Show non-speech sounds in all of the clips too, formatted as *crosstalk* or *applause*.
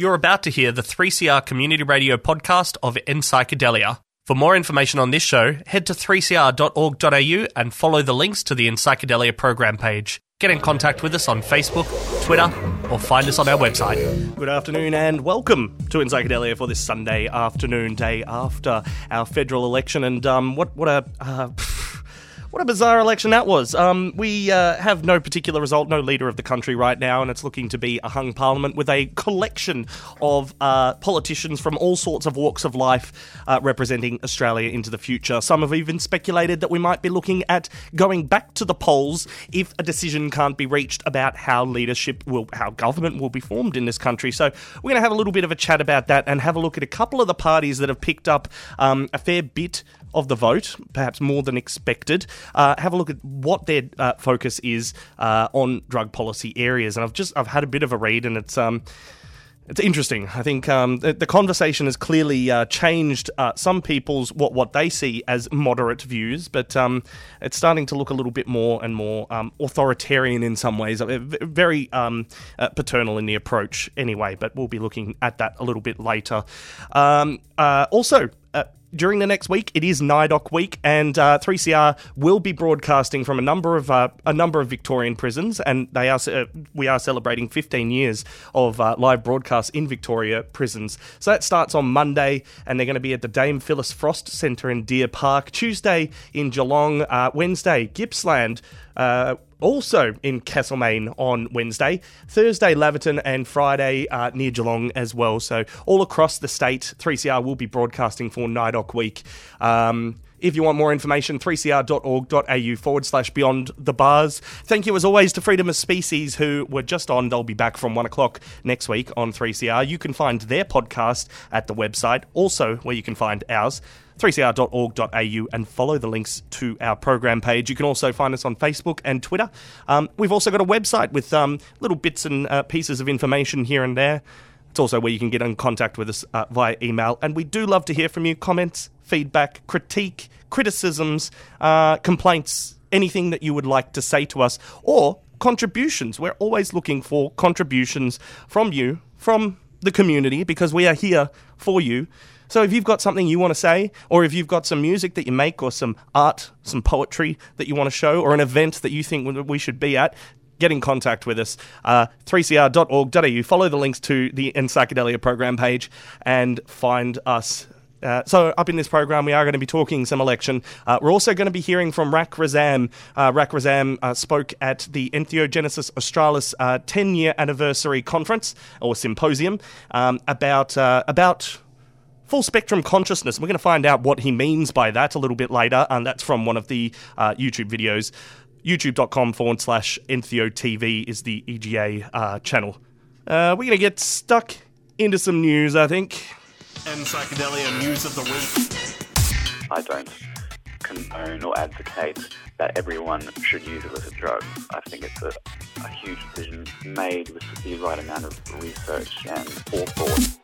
You're about to hear the 3CR Community Radio podcast of In Psychedelia. For more information on this show, head to 3cr.org.au and follow the links to the In Psychedelia program page. Get in contact with us on Facebook, Twitter, or find us on our website. Good afternoon and welcome to In Psychedelia for this Sunday afternoon, day after our federal election. And um, what what a uh, what a bizarre election that was. Um, we uh, have no particular result, no leader of the country right now, and it's looking to be a hung parliament with a collection of uh, politicians from all sorts of walks of life uh, representing Australia into the future. Some have even speculated that we might be looking at going back to the polls if a decision can't be reached about how leadership will, how government will be formed in this country. So we're going to have a little bit of a chat about that and have a look at a couple of the parties that have picked up um, a fair bit of the vote, perhaps more than expected. Uh, have a look at what their uh, focus is uh, on drug policy areas, and I've just I've had a bit of a read, and it's um. It's interesting. I think um, the, the, conversation has clearly uh, changed uh, some people's what what they see as moderate views, but um, it's starting to look a little bit more and more um, authoritarian in some ways, very um, uh, paternal in the approach. Anyway, but we'll be looking at that a little bit later. Um, uh, also, during the next week, it is NAIDOC week, and uh, 3CR will be broadcasting from a number of uh, a number of Victorian prisons, and they are uh, we are celebrating 15 years of uh, live broadcasts in Victoria prisons. So that starts on Monday, and they're going to be at the Dame Phyllis Frost Centre in Deer Park. Tuesday in Geelong, uh, Wednesday Gippsland. Also in Castlemaine on Wednesday, Thursday Laverton, and Friday uh, near Geelong as well. So all across the state, 3CR will be broadcasting for NAIDOC Week. Um, if you want more information, 3cr.org.au forward slash beyond the bars. Thank you as always to Freedom of Species who were just on. They'll be back from one o'clock next week on 3CR. You can find their podcast at the website, also where you can find ours. 3cr.org.au and follow the links to our program page. You can also find us on Facebook and Twitter. Um, we've also got a website with um, little bits and uh, pieces of information here and there. It's also where you can get in contact with us uh, via email. And we do love to hear from you comments, feedback, critique, criticisms, uh, complaints, anything that you would like to say to us, or contributions. We're always looking for contributions from you, from the community, because we are here for you. So if you've got something you want to say, or if you've got some music that you make, or some art, some poetry that you want to show, or an event that you think we should be at, get in contact with us. Uh, 3cr.org.au. Follow the links to the Psychedelia program page and find us uh, so, up in this program, we are going to be talking some election. Uh, we're also going to be hearing from Rak Razam. Uh, Rak Razam uh, spoke at the Entheogenesis Australis 10 uh, year anniversary conference or symposium um, about about full spectrum consciousness. We're going to find out what he means by that a little bit later, and that's from one of the YouTube videos. YouTube.com forward slash Entheo TV is the EGA channel. We're going to get stuck into some news, I think. And psychedelia news of the week. I don't condone or advocate that everyone should use illicit drugs. I think it's a, a huge decision made with the right amount of research and forethought.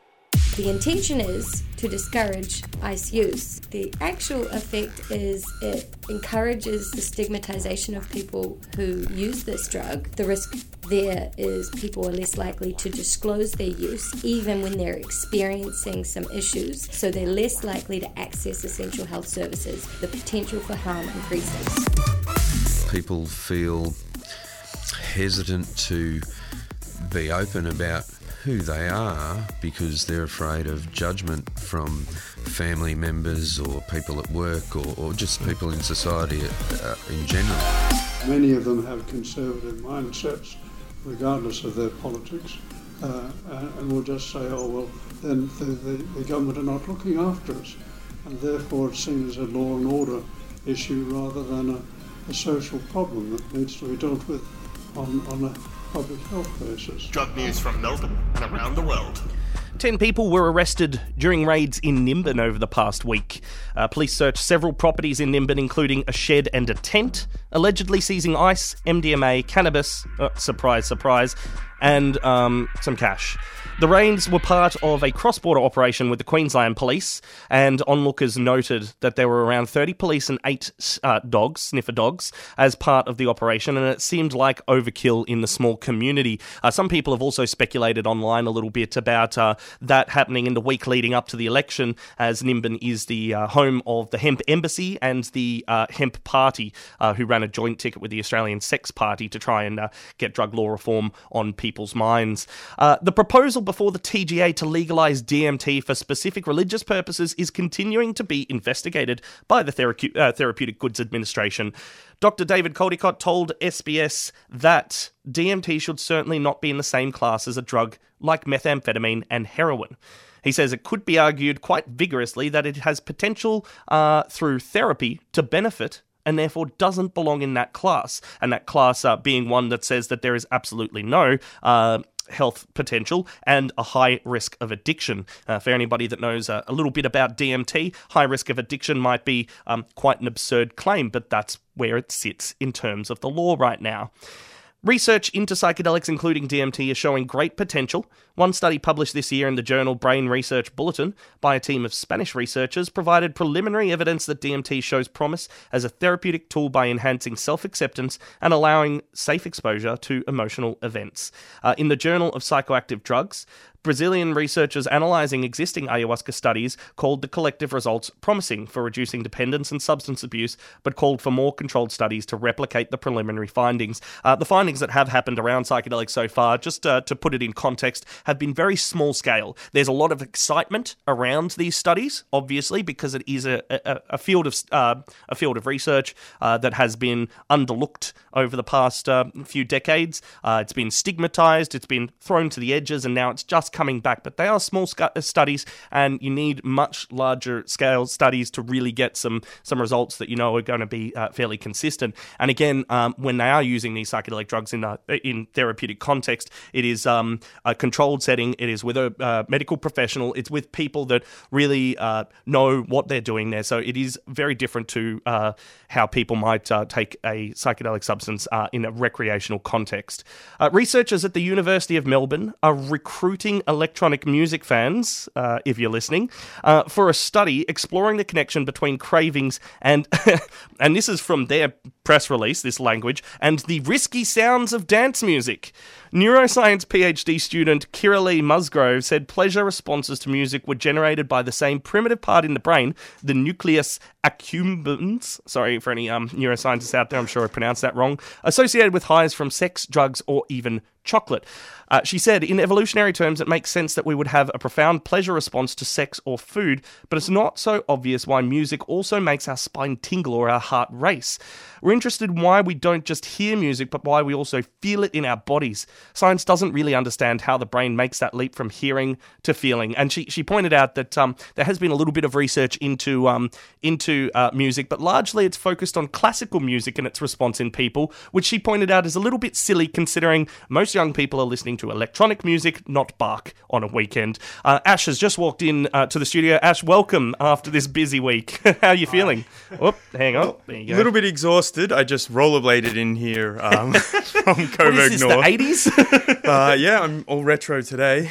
The intention is to discourage ice use. The actual effect is it encourages the stigmatization of people who use this drug. The risk there is people are less likely to disclose their use even when they're experiencing some issues, so they're less likely to access essential health services. The potential for harm increases. People feel hesitant to be open about who they are because they're afraid of judgment from family members or people at work or, or just people in society uh, in general. Many of them have conservative mindsets, regardless of their politics, uh, and will just say, oh, well, then the, the, the government are not looking after us. And therefore it's seen as a law and order issue rather than a, a social problem that needs to be dealt with on, on a public health basis. Drug news from Melbourne and around the world. Ten people were arrested during raids in Nimbin over the past week. Uh, police searched several properties in Nimbin, including a shed and a tent, allegedly seizing ice, MDMA, cannabis, uh, surprise, surprise, and um, some cash. The raids were part of a cross border operation with the Queensland Police, and onlookers noted that there were around 30 police and eight uh, dogs, sniffer dogs, as part of the operation, and it seemed like overkill in the small community. Uh, some people have also speculated online a little bit about uh, that happening in the week leading up to the election, as Nimbin is the uh, home of the Hemp Embassy and the uh, Hemp Party, uh, who ran a joint ticket with the Australian Sex Party to try and get drug law reform on people's minds. the proposal before the TGA to legalise DMT for specific religious purposes is continuing to be investigated by the Therape- uh, Therapeutic Goods Administration. Dr. David Caldicott told SBS that DMT should certainly not be in the same class as a drug like methamphetamine and heroin. He says it could be argued quite vigorously that it has potential uh, through therapy to benefit and therefore doesn't belong in that class. And that class uh, being one that says that there is absolutely no uh, health potential and a high risk of addiction. Uh, for anybody that knows uh, a little bit about DMT, high risk of addiction might be um, quite an absurd claim, but that's where it sits in terms of the law right now. Research into psychedelics, including DMT, is showing great potential. One study published this year in the journal Brain Research Bulletin by a team of Spanish researchers provided preliminary evidence that DMT shows promise as a therapeutic tool by enhancing self acceptance and allowing safe exposure to emotional events. Uh, in the Journal of Psychoactive Drugs, Brazilian researchers analysing existing ayahuasca studies called the collective results promising for reducing dependence and substance abuse, but called for more controlled studies to replicate the preliminary findings. Uh, the findings that have happened around psychedelics so far, just uh, to put it in context, have been very small scale. There's a lot of excitement around these studies, obviously, because it is a, a, a field of uh, a field of research uh, that has been underlooked over the past uh, few decades. Uh, it's been stigmatized, it's been thrown to the edges, and now it's just coming back, but they are small sc- uh, studies, and you need much larger scale studies to really get some some results that you know are going to be uh, fairly consistent. And again, um, when they are using these psychedelic drugs in a, in therapeutic context, it is um, a controlled setting. It is with a uh, medical professional. It's with people that really uh, know what they're doing there. So it is very different to uh, how people might uh, take a psychedelic substance in a recreational context. researchers at the University of Melbourne are recruiting electronic music fans, uh, if you're listening, uh, for a study exploring the connection between cravings and, *laughs* and this is from their press release, this language, and the risky sounds of dance music. Neuroscience PhD student Kira Lee Musgrove said pleasure responses to music were generated by the same primitive part in the brain, the nucleus accumbens. Sorry for any um, neuroscientists out there, I'm sure I pronounced that wrong. Associated with highs from sex, drugs, or even chocolate. Uh, she said, in evolutionary terms, it makes sense that we would have a profound pleasure response to sex or food, but it's not so obvious why music also makes our spine tingle or our heart race. We're interested in why we don't just hear music, but why we also feel it in our bodies. Science doesn't really understand how the brain makes that leap from hearing to feeling. And she, she pointed out that um, there has been a little bit of research into um, into uh, music, but largely it's focused on classical music and its response in people, which she pointed out is a little bit silly considering most young people are listening to electronic music, not Bach, on a weekend. Uh, Ash has just walked in uh, to the studio. Ash, welcome after this busy week. *laughs* How are you feeling? Oh, hang on. There you go. A little bit exhausted. I just rollerbladed in here um, *laughs* from Coburg this, North. The 80s? *laughs* uh, yeah, I'm all retro today.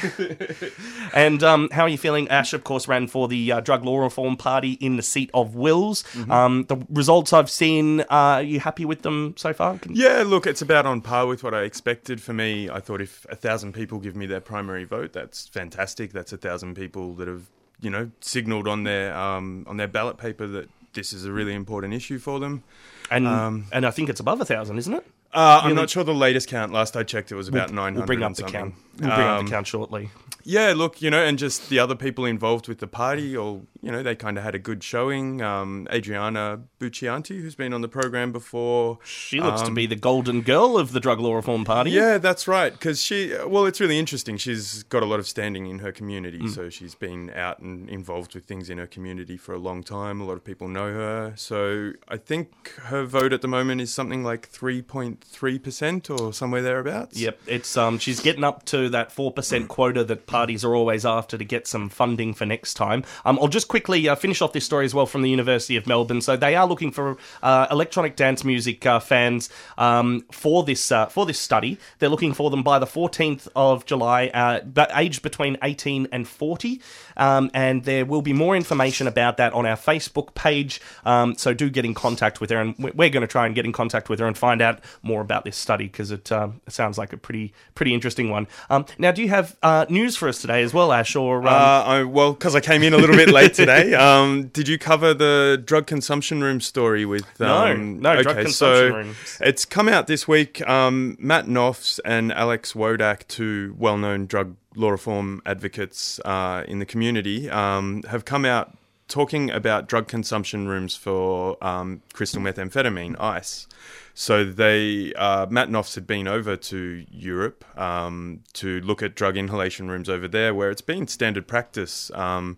*laughs* and um, how are you feeling? Ash, of course, ran for the uh, Drug Law Reform Party in the seat of Wills. Mm-hmm. Um, the results I've seen, uh, are you happy with them so far? Can- yeah, look, it's about on par with what I expected for me. I thought if a thousand people give me their primary vote, that's fantastic. That's a thousand people that have, you know, signalled on their um, on their ballot paper that this is a really important issue for them. And um, and I think it's above a thousand, isn't it? Uh, I'm not sure the latest count. Last I checked, it was about we'll, 900. We'll bring up the something. count. We'll bring um, up the count shortly. Yeah, look, you know, and just the other people involved with the party, or you know, they kind of had a good showing. Um, Adriana Buccianti, who's been on the program before, she looks um, to be the golden girl of the drug law reform party. Yeah, that's right. Because she, well, it's really interesting. She's got a lot of standing in her community, mm. so she's been out and involved with things in her community for a long time. A lot of people know her, so I think her vote at the moment is something like three point three percent or somewhere thereabouts. Yep, it's um, she's getting up to that four percent quota that parties are always after to get some funding for next time. Um, I'll just quickly uh, finish off this story as well from the University of Melbourne. So they are looking for uh, electronic dance music uh, fans um, for this uh, for this study. They're looking for them by the 14th of July, uh, aged between 18 and 40. Um, and there will be more information about that on our Facebook page. Um, so do get in contact with her, and we- we're going to try and get in contact with her and find out more about this study because it, um, it sounds like a pretty pretty interesting one. Um, now, do you have uh, news for us today as well, Ash? Or um, Uh, I, well, because I came in a little bit late today. *laughs* Um, did you cover the drug consumption room story with? No, Um, no, drug okay, consumption so rooms. It's come out this week. Um, Matt Noffs and Alex Wodak, two well-known drug law reform advocates uh, in the community, um, have come out talking about drug consumption rooms for um, crystal methamphetamine, ice. So they, uh, Matt Noffs had been over to Europe um, to look at drug inhalation rooms over there, where it's been standard practice um,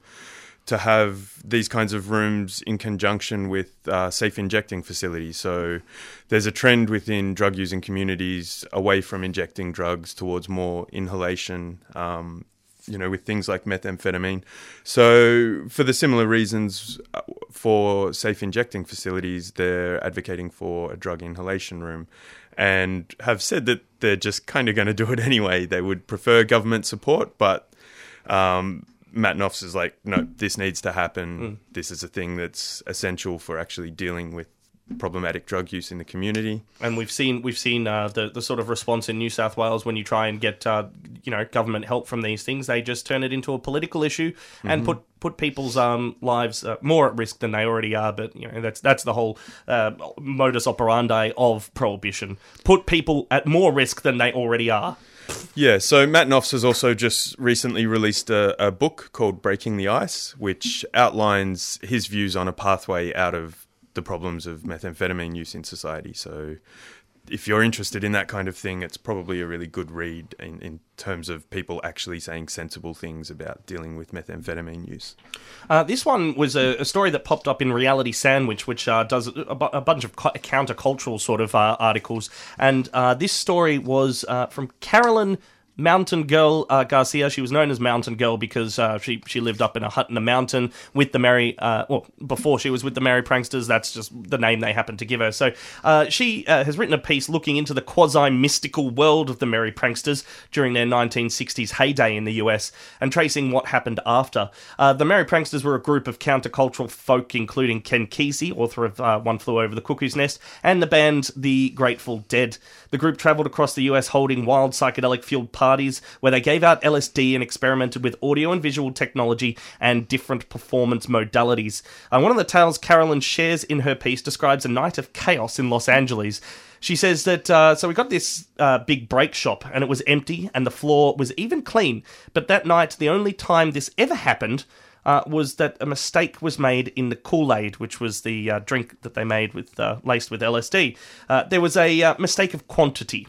to have these kinds of rooms in conjunction with uh, safe injecting facilities. So there's a trend within drug using communities away from injecting drugs towards more inhalation. Um, you know, with things like methamphetamine. So, for the similar reasons uh, for safe injecting facilities, they're advocating for a drug inhalation room and have said that they're just kind of going to do it *laughs* anyway. They would prefer government support, but um, Matt Noffs is like, no, this needs to happen. This is a thing that's essential for actually dealing with problematic drug use in the community. and we've seen we've seen uh, the the sort of response in New South Wales when you try and get uh, you know government help from these things, they just turn it into a political issue and put put people's um, lives uh, more at risk than they already are. But you know that's that's the whole uh, modus operandi of prohibition: put people at more risk than they already are. Yeah, so Matt Noffs has also just recently released a, a book called Breaking the Ice, which outlines his views on a pathway out of the problems of methamphetamine use in society. So if you're interested in that kind of thing, it's probably a really good read in, in terms of people actually saying sensible things about dealing with methamphetamine use. Uh, this one was a, a story that popped up in Reality Sandwich, which uh, does a, bu- a bunch of co- countercultural sort of uh, articles. And uh, this story was uh, from Carolyn Mountain Girl uh, Garcia. She was known as Mountain Girl because uh, she she lived up in a hut in a mountain with the Merry. Uh, well, before she was with the Merry Pranksters, that's just the name they happened to give her. So uh, she uh, has written a piece looking into the quasi mystical world of the Merry Pranksters during their 1960s heyday in the US and tracing what happened after. Uh, the Merry Pranksters were a group of countercultural folk, including Ken Kesey, author of One Flew Over the Cuckoo's Nest, and the band The Grateful Dead. The group travelled across the US holding wild psychedelic fueled where they gave out LSD and experimented with audio and visual technology and different performance modalities. Uh, one of the tales Carolyn shares in her piece describes a night of chaos in Los Angeles. She says that uh, so we got this uh, big break shop and it was empty and the floor was even clean. But that night, the only time this ever happened uh, was that a mistake was made in the Kool Aid, which was the uh, drink that they made with uh, laced with LSD. Uh, there was a mistake of quantity.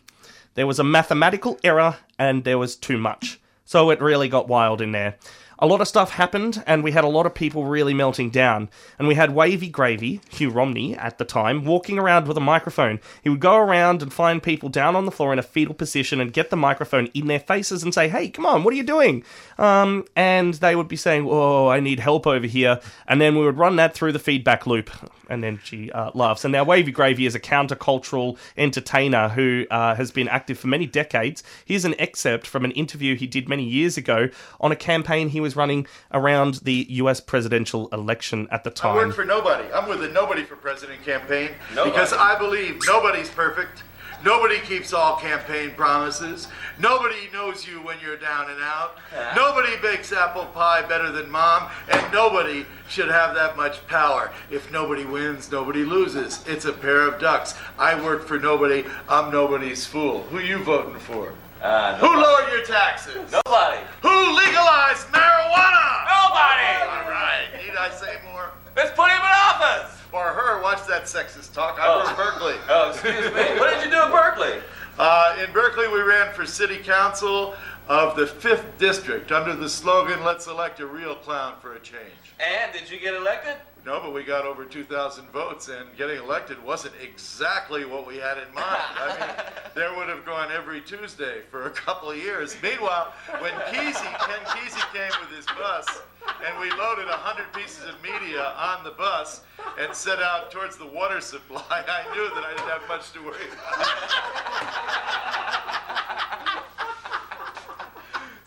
There was a mathematical error, and there was too much. So it really got wild in there. A lot of stuff happened, and we had a lot of people really melting down. And we had Wavy Gravy, Hugh Romney at the time, walking around with a microphone. He would go around and find people down on the floor in a fetal position and get the microphone in their faces and say, Hey, come on, what are you doing? Um, and they would be saying, Oh, I need help over here. And then we would run that through the feedback loop. And then she uh, laughs. And now Wavy Gravy is a countercultural entertainer who uh, has been active for many decades. Here's an excerpt from an interview he did many years ago on a campaign he was running around the US presidential election at the time. I work time. for nobody. I'm with the Nobody for President campaign because I believe nobody's perfect. Nobody keeps all campaign promises. Nobody knows you when you're down and out. Nobody bakes apple pie better than mom, and nobody should have that much power. If nobody wins, nobody loses. It's a pair of ducks. I work for nobody. I'm nobody's fool. Who you voting for? Uh, Who lowered your taxes? Nobody. Who legalized marijuana? Nobody. All right. Need I say more? Let's put him in office. Or her. Watch that sexist talk. I Oh. work Berkeley. *laughs* Oh, excuse me. *laughs* What did you do in Berkeley? Uh, in Berkeley, we ran for city council of the 5th district under the slogan, Let's elect a real clown for a change. And did you get elected? No, but we got over 2,000 votes, and getting elected wasn't exactly what we had in mind. I mean, *laughs* there would have gone every Tuesday for a couple of years. Meanwhile, when Kesey, Ken Kesey came with his bus, and we loaded 100 pieces of media on the bus and set out towards the water supply, I knew that I didn't have much to worry about.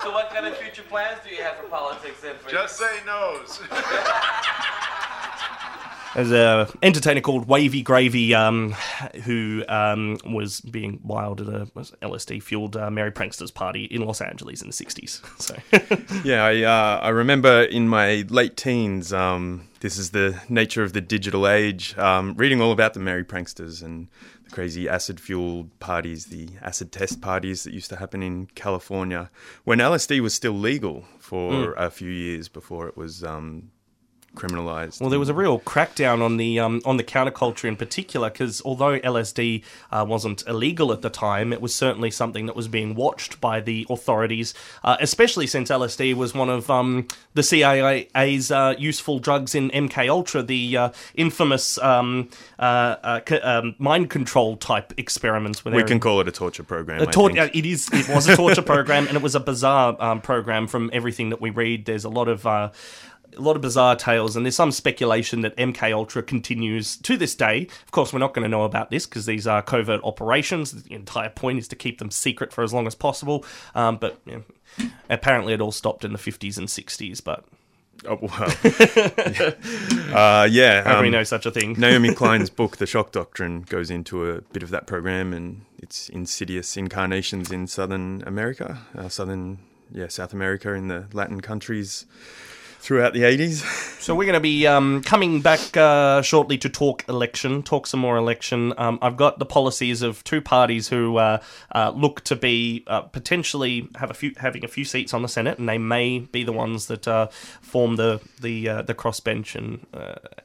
So what kind of future plans do you have for politics then? For Just say no's. *laughs* There's a entertainer called Wavy Gravy um, who um, was being wild at a LSD fueled uh, Merry Pranksters party in Los Angeles in the 60s. *laughs* So Yeah, I, uh, I remember in my late teens, um, this is the nature of the digital age, um, reading all about the Merry Pranksters and the crazy acid fueled parties, the acid test parties that used to happen in California when LSD was still legal for a few years before it was um, criminalized. Well, there was a real crackdown on the um, on the counterculture in particular because although LSD uh, wasn't illegal at the time, it was certainly something that was being watched by the authorities, uh, especially since LSD was one of um, the CIA's uh, useful drugs in MK Ultra, the uh, infamous um, uh, uh, c- um, mind control type experiments. We can call it a torture program. a I tor- think. it is. It was a torture program, and it was a bizarre um, program. From everything that we read, there's a lot of. A lot of bizarre tales, and there's some speculation that MK Ultra continues to this day. Of course, we're not going to know about this because these are covert operations. The entire point is to keep them secret for as long as possible. Um, but you know, apparently, it all stopped in the 50s and 60s. But Oh, wow. *laughs* uh, yeah. how we um, know such a thing? Naomi *laughs* Klein's book, The Shock Doctrine, goes into a bit of that program and its insidious incarnations in Southern America, uh, Southern, yeah, South America, in the Latin countries throughout the 80s. *laughs* So we're going to be um, coming back uh, shortly to talk election, talk some more election. Um, I've got the policies of two parties who uh, uh, look to be uh, potentially have a few having a few seats on the Senate, and they may be the ones that uh, form the the uh, the crossbench and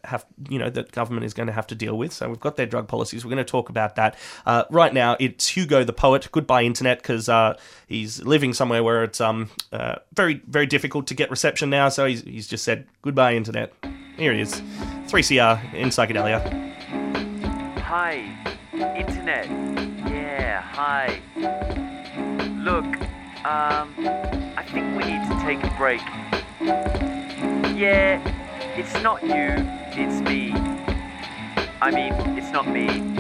have you know that government is going to have to deal with. So we've got their drug policies. We're going to talk about that right now. It's Hugo the poet. Goodbye internet, because he's living somewhere where it's um very very difficult to get reception now. So he's he's just said goodbye internet. Here it is, 3CR in psychedelia. Hi, internet. Yeah, hi. Look, um, I think we need to take a break. Yeah, it's not you, it's me. I mean, it's not me.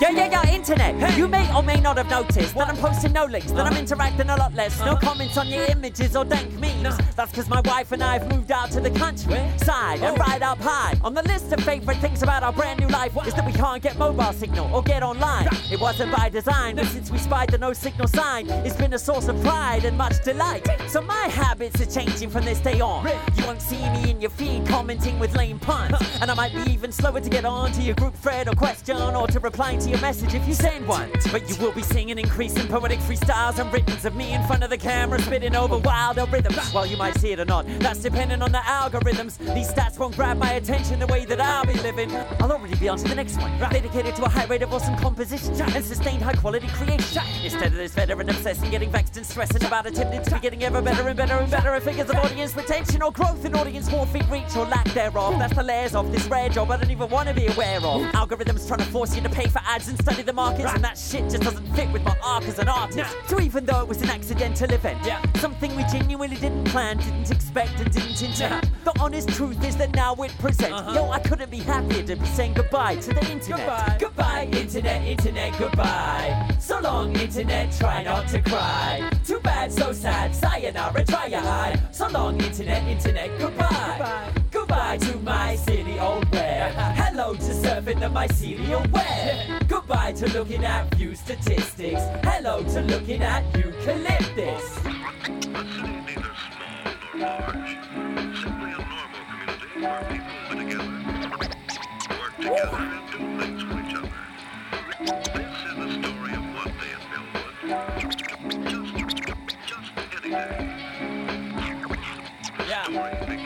Yeah, yeah, yeah, internet. You may or may not have noticed that I'm posting no links, that I'm uh-huh. interacting a lot less. No uh-huh. comments on your images or dank memes. That's because my wife and I have moved out to the countryside and oh. right up high. On the list of favorite things about our brand new life is that we can't get mobile signal or get online. It wasn't by design, but since we spied the no signal sign, it's been a source of pride and much delight. So my habits are changing from this day on. You won't see me in your feed commenting with lame puns, and I might be even slower to get on to your group thread or question or to replying to your message if you send one. But you will be seeing an increase in poetic freestyles and writtens of me in front of the camera spitting over wilder rhythms. Well, you might see it or not. That's depending on the algorithms. These stats won't grab my attention the way that I'll be living. I'll already be on to the next one, dedicated to a high rate of awesome composition and sustained high quality creation. Instead of this veteran obsessing, getting vexed and stressing about attempting to be getting ever better and better and better at figures of audience retention or growth in audience morphing reach or lack thereof. That's the layers of this rare job I don't even want to be aware of. Algorithms trying to force you to pay for ads and study the markets, and that shit just doesn't fit with my arc as an artist. So even though it was an accidental event, something we genuinely didn't plan, didn't expect, and didn't intend. The honest truth is that now it presents. Uh-huh. Yo, I couldn't be happier to be saying goodbye to the internet. Goodbye, goodbye, internet, internet, goodbye. So long, internet, try not to cry. Too bad, so sad, sayonara, try your eye. So long, internet, internet, goodbye. Goodbye to my city oh old web. Hello to surfing the mycelial oh web. Goodbye to looking at view statistics. Hello to looking at eucalyptus. neither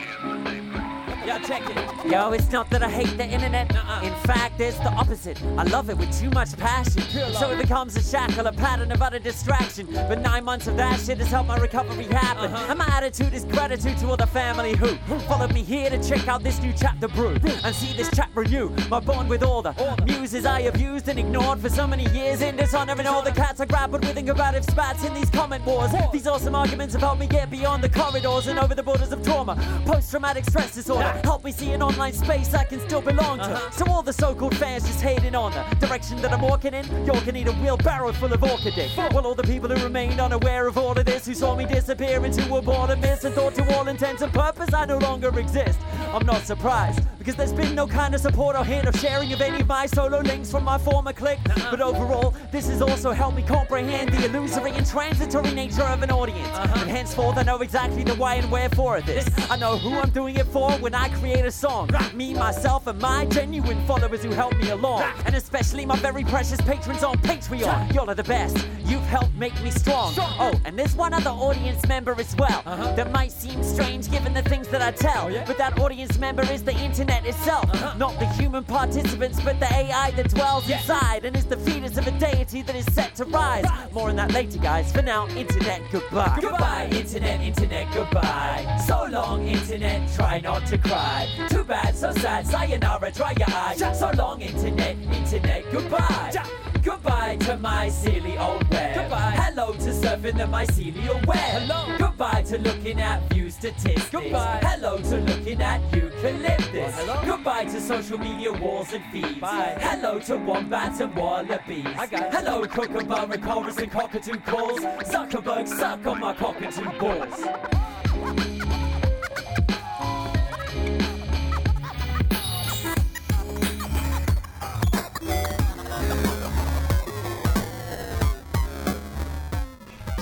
check it. Yo, it's not that I hate the internet. Uh-uh. In fact, it's the opposite. I love it with too much passion. So it becomes a shackle, a pattern of utter distraction. But nine months of that shit has helped my recovery happen. Uh-huh. And my attitude is gratitude to all the family who followed me here to check out this new chapter brew and see this chap renew my bond with all the muses I have used and ignored for so many years in dishonor and all the cats I grappled with in combative spats in these comment wars. These awesome arguments have helped me get beyond the corridors and over the borders of trauma. Post-traumatic stress disorder help me see an online space I can still belong to. Uh-huh. So all the so-called fans just hating on the direction that I'm walking in, you can eat a wheelbarrow full of orchidee. Well, all the people who remained unaware of all of this, who saw me disappear into a boredom mist and thought to all intents and purpose I no longer exist. I'm not surprised because there's been no kind of support or hint of sharing of any of my solo links from my former clique. Uh-huh. But overall, this has also helped me comprehend the illusory and transitory nature of an audience. Uh-huh. And henceforth, I know exactly the why and wherefore of this. I know who I'm doing it for when I create a song. Me, myself, and my genuine followers who help me along. And especially my very precious patrons on Patreon. Y'all are the best. You've helped make me strong. Oh, and there's one other audience member as well. Uh-huh. That might seem strange given the things that I tell. Oh, but that audience member is the internet itself. Uh-huh. Not the human participants, but the AI that dwells inside and is the fetus of a deity that is set to rise. More on that later, guys. For now, internet, goodbye. Goodbye, internet, internet, goodbye. So long, internet, try not to cry. Too bad, so sad, sayonara, dry your eye. So long, internet, internet, goodbye. Goodbye to my silly old web. Goodbye. Hello to surfing the mycelial web. Hello. Goodbye to looking at view statistics. Goodbye. Hello to looking at eucalyptus. hello. Goodbye to social media walls and feeds. Bye. Hello to wombats and wallabies. I got Hello, kookaburra, chorus and cockatoo calls. Zuckerberg, suck on my cockatoo balls.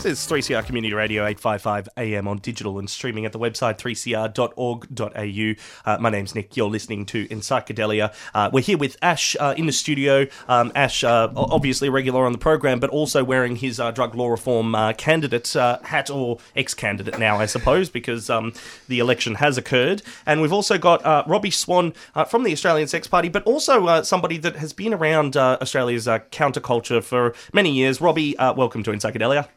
This is 3CR Community Radio 855 AM on digital and streaming at the website 3cr.org.au. Uh, my name's Nick. You're listening to Psychedelia. Uh, we're here with Ash uh, in the studio. Um, Ash, uh, obviously regular on the program, but also wearing his uh, drug law reform uh, candidate hat or ex candidate now, I suppose, because um, the election has occurred. And we've also got Robbie Swan from the Australian Sex Party, but also somebody that has been around Australia's counterculture for many years. Robbie, welcome to Psychedelia.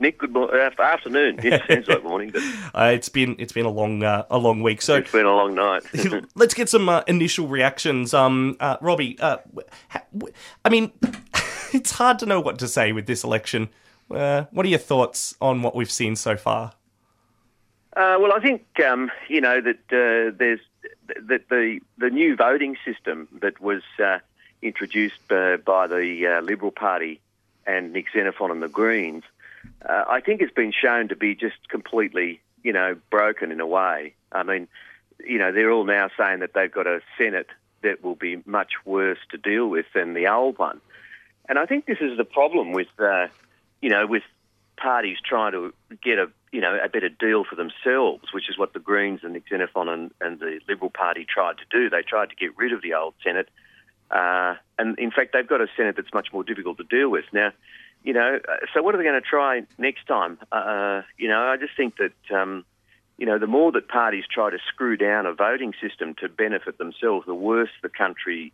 Nick, good mo- uh, afternoon. It *laughs* sounds like morning, but Uh, it's been it's been a long uh, a long week. So it's been a long night. *laughs* let's get some uh, initial reactions. Um, uh, Robbie, uh, ha- w- I mean, *laughs* it's hard to know what to say with this election. Uh, what are your thoughts on what we've seen so far? Uh, well, I think um, you know that uh, there's that the the new voting system that was uh, introduced uh, by the uh, Liberal Party and Nick Xenophon and the Greens. Uh, I think it's been shown to be just completely, you know, broken in a way. I mean, you know, they're all now saying that they've got a Senate that will be much worse to deal with than the old one. And I think this is the problem with, uh, you know, with parties trying to get a, you know, a better deal for themselves, which is what the Greens and the Xenophon and, and the Liberal Party tried to do. They tried to get rid of the old Senate. Uh, and in fact, they've got a Senate that's much more difficult to deal with. Now, you know, uh, so what are they going to try next time? Uh, you know, I just think that, um, you know, the more that parties try to screw down a voting system to benefit themselves, the worse the country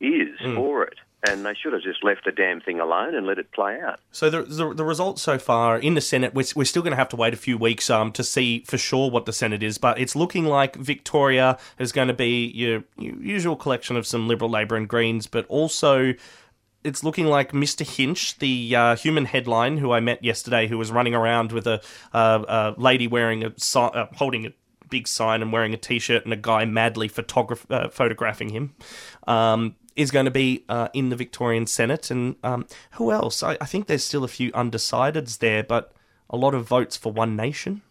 is Mm. for it. And they should have just left the damn thing alone and let it play out. So the the, the results so far in the Senate, we're, we're still going to have to wait a few weeks um, to see for sure what the Senate is. But it's looking like Victoria is going to be your, your usual collection of some Liberal, Labor, and Greens, but also it's looking like Mr. Hinch, the uh, human headline who I met yesterday, who was running around with a, uh, a lady wearing a si- uh, holding a big sign and wearing a t-shirt, and a guy madly photograph- uh, photographing him, um, is going to be uh, in the Victorian Senate. And um, who else? I-, I think there's still a few undecideds there, but a lot of votes for One Nation.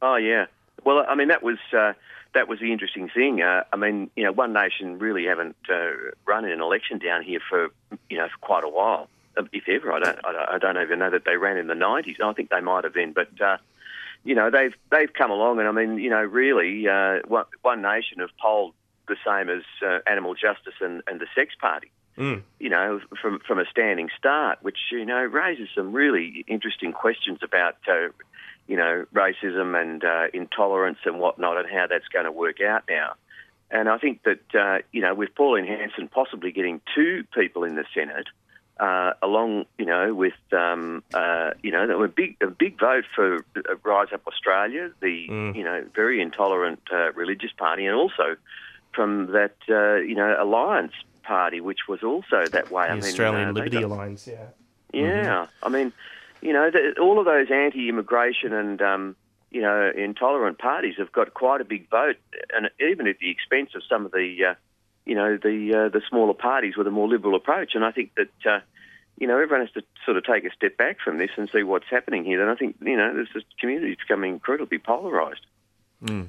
Oh yeah. Well, I mean that was uh, that was the interesting thing. Uh, I mean, you know, One Nation really haven't uh, run in an election down here for you know for quite a while, um, if ever. I don't, I don't, even know that they ran in the nineties. I think they might have been, but uh, you know, they've they've come along, and I mean, you know, really, uh, One, One Nation have polled the same as uh, Animal Justice and, and the Sex Party Mm. you know, from from a standing start, which you know raises some really interesting questions about, uh, you know, racism and uh, intolerance and whatnot, and how that's going to work out now. And I think that uh, you know, with Pauline Hanson possibly getting two people in the Senate, uh, along, you know, with um, uh, you know, there were big a big vote for uh, Rise Up Australia, the you know very intolerant uh, religious party, and also from that uh, you know Alliance Party, which was also that way. The I mean, Australian Liberty got- Alliance, yeah. yeah, I mean, you know, the, all of those anti-immigration and um, you know intolerant parties have got quite a big vote, and even at the expense of some of the uh, you know the uh, the smaller parties with a more liberal approach. And I think that uh, you know everyone has to sort of take a step back from this and see what's happening here. Then I think you know this, this community is becoming incredibly polarised. Mm.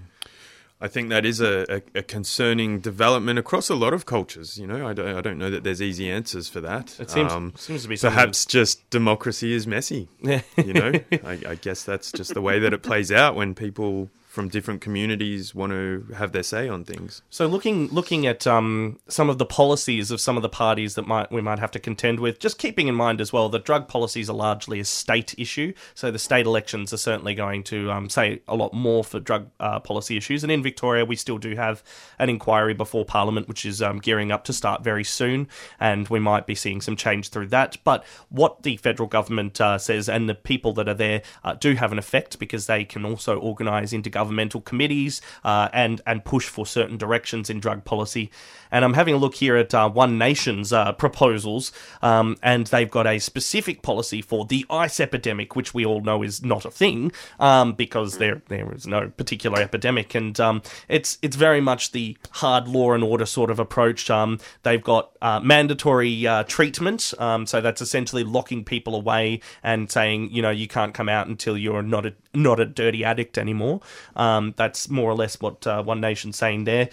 I think that is a, a, a concerning development across a lot of cultures. You know, I don't, I don't know that there's easy answers for that. Um, It seems- seems to be something- perhaps just democracy is messy. You know, *laughs* I, I guess that's just the way that it plays out when people from different communities want to have their say on things. So looking looking at um, some of the policies of some of the parties that might we might have to contend with, just keeping in mind as well that drug policies are largely a state issue. So the state elections are certainly going to um, say a lot more for drug uh, policy issues. And in Victoria, we still do have an inquiry before Parliament, which is um, gearing up to start very soon, and we might be seeing some change through that. But what the federal government uh, says and the people that are there uh, do have an effect because they can also organise intergovernmental committees uh, and and push for certain directions in drug policy. And I'm having a look here at uh, One Nation's uh, proposals, um, and they've got a specific policy for the ice epidemic, which we all know is not a thing um, because there there is no particular epidemic, and um, it's it's very much the hard law and order sort of approach. Um, they've got uh, mandatory uh, treatment, um, so that's essentially locking people away and saying you know you can't come out until you're not a not a dirty addict anymore. Um, that's more or less what uh, One Nation's saying there.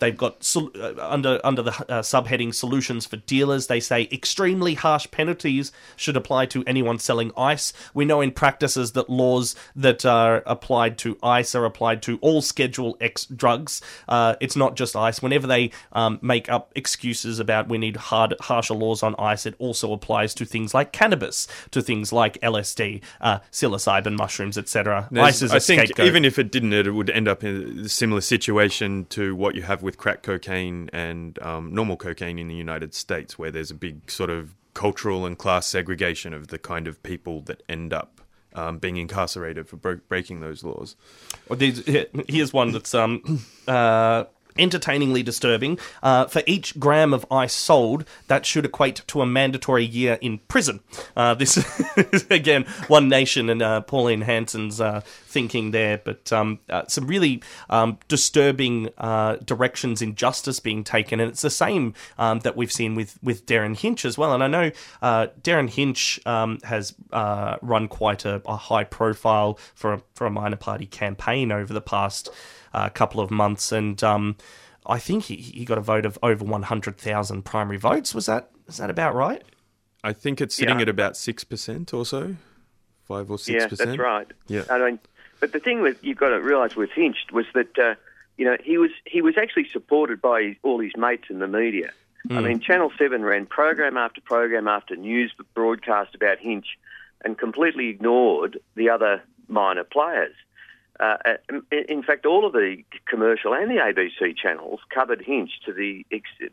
They've got sol- uh, under under the uh, subheading solutions for dealers. They say extremely harsh penalties should apply to anyone selling ice. We know in practices that laws that are applied to ice are applied to all Schedule X drugs. Uh, it's not just ice. Whenever they um, make up excuses about we need hard harsher laws on ice, it also applies to things like cannabis, to things like LSD, uh, psilocybin mushrooms, etc. Ice is a I think scapegoat. even if it didn't, it would end up in a similar situation to what you have with crack cocaine and um, normal cocaine in the United States, where there's a big sort of cultural and class segregation of the kind of people that end up um, being incarcerated for bro- breaking those laws. Well, here's one that's um, *coughs* uh, entertainingly disturbing. Uh, for each gram of ice sold, that should equate to a mandatory year in prison. Uh, this *laughs* is, again, One Nation and uh, Pauline Hanson's uh, thinking there, but um, uh, some really um, disturbing uh, directions in justice being taken, and it's the same um, that we've seen with, with Derryn Hinch as well. And I know Derryn Hinch um, has run quite a, a high profile for a, for a minor party campaign over the past uh, couple of months, and um, I think he, he got a vote of over one hundred thousand primary votes. Was that is that about right? I think it's sitting Yeah. at about six percent or so, five or six Yeah, percent. that's right. Yeah. I mean, but the thing with you've got to realise with Hinch was that uh, you know he was he was actually supported by all his mates in the media. I Mm. mean, Channel Seven ran program after program after news broadcast about Hinch, and completely ignored the other minor players. Uh, in- in fact, all of the commercial and the ABC channels covered Hinch to the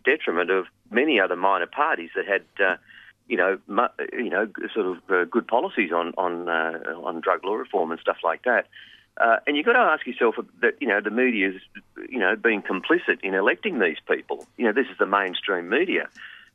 detriment of many other minor parties that had, uh, you know, mu- you know, sort of uh, good policies on on uh, on drug law reform and stuff like that. Uh, and you've got to ask yourself that you know the media's you know being complicit in electing these people. You know, this is the mainstream media.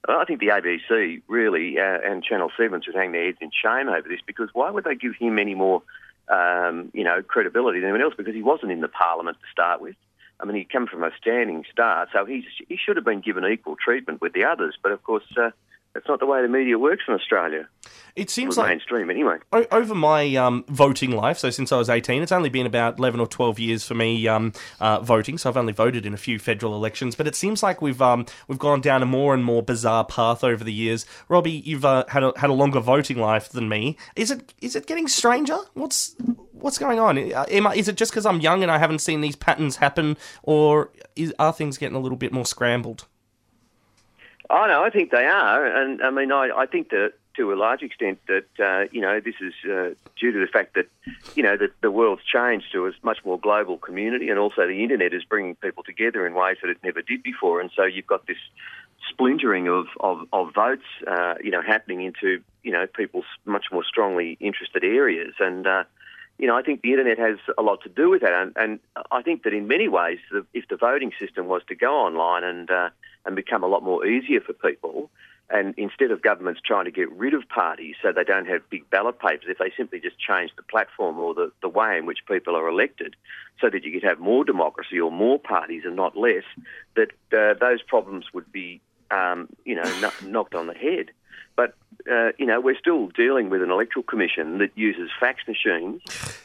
I think the ABC really uh, and Channel Seven should hang their heads in shame over this because why would they give him any more, um, you know, credibility than anyone else? Because he wasn't in the Parliament to start with. I mean, he'd come from a standing start, so he's, he should have been given equal treatment with the others. But of course, uh, that's not the way the media works in Australia. It seems like mainstream anyway. O- over my um, voting life, so since I was 18, it's only been about 11 or 12 years for me um, uh, voting, so I've only voted in a few federal elections, but it seems like we've um, we've gone down a more and more bizarre path over the years. Robbie, you've uh, had, a, had a longer voting life than me. Is it is it getting stranger? What's what's going on? Uh, I, is it just because I'm young and I haven't seen these patterns happen, or is, are things getting a little bit more scrambled? Oh no, I think they are, and I mean, I, I think that to a large extent that uh, you know this is uh, due to the fact that you know that the world's changed to a much more global community, and also the internet is bringing people together in ways that it never did before, and so you've got this splintering of, of, of votes, uh, you know, happening into, you know, people's much more strongly interested areas. And, uh, you know, I think the internet has a lot to do with that. And, and I think that in many ways, the, if the voting system was to go online and, uh, and become a lot more easier for people, and instead of governments trying to get rid of parties so they don't have big ballot papers, if they simply just change the platform or the, the way in which people are elected so that you could have more democracy or more parties and not less, that uh, those problems would be, um, you know, kn- knocked on the head. But, uh, you know, we're still dealing with an electoral commission that uses fax machines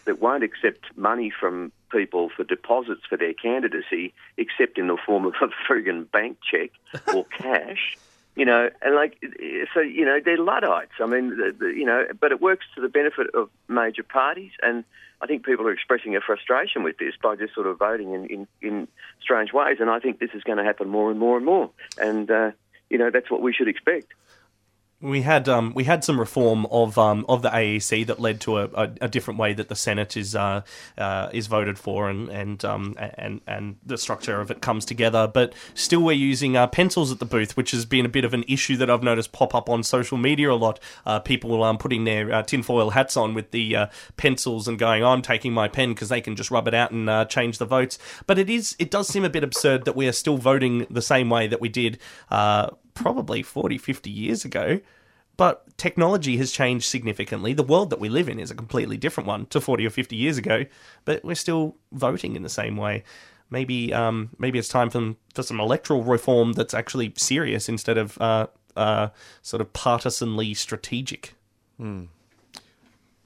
that won't accept money from people for deposits for their candidacy except in the form of a friggin' bank check or *laughs* cash you know, and like, so, you know, they're Luddites. I mean, the, the, you know, but it works to the benefit of major parties. And I think people are expressing a frustration with this by just sort of voting in, in, in strange ways. And I think this is going to happen more and more and more. And, uh, you know, that's what we should expect. We had um, we had some reform of um, of the AEC that led to a, a, a different way that the Senate is uh, uh, is voted for and and um, and and the structure of it comes together. But still, we're using uh, pencils at the booth, which has been a bit of an issue that I've noticed pop up on social media a lot. Uh, people um, putting their uh, tinfoil hats on with the uh, pencils and going, "I'm taking my pen" because they can just rub it out and change the votes. But it is it does seem a bit absurd that we are still voting the same way that we did. Probably 40, 50 years ago. But technology has changed significantly. The world that we live in is a completely different one to 40 or 50 years ago, but we're still voting in the same way. Maybe um, maybe it's time for, for some electoral reform that's actually serious instead of uh, uh, sort of partisanly strategic. Hmm. I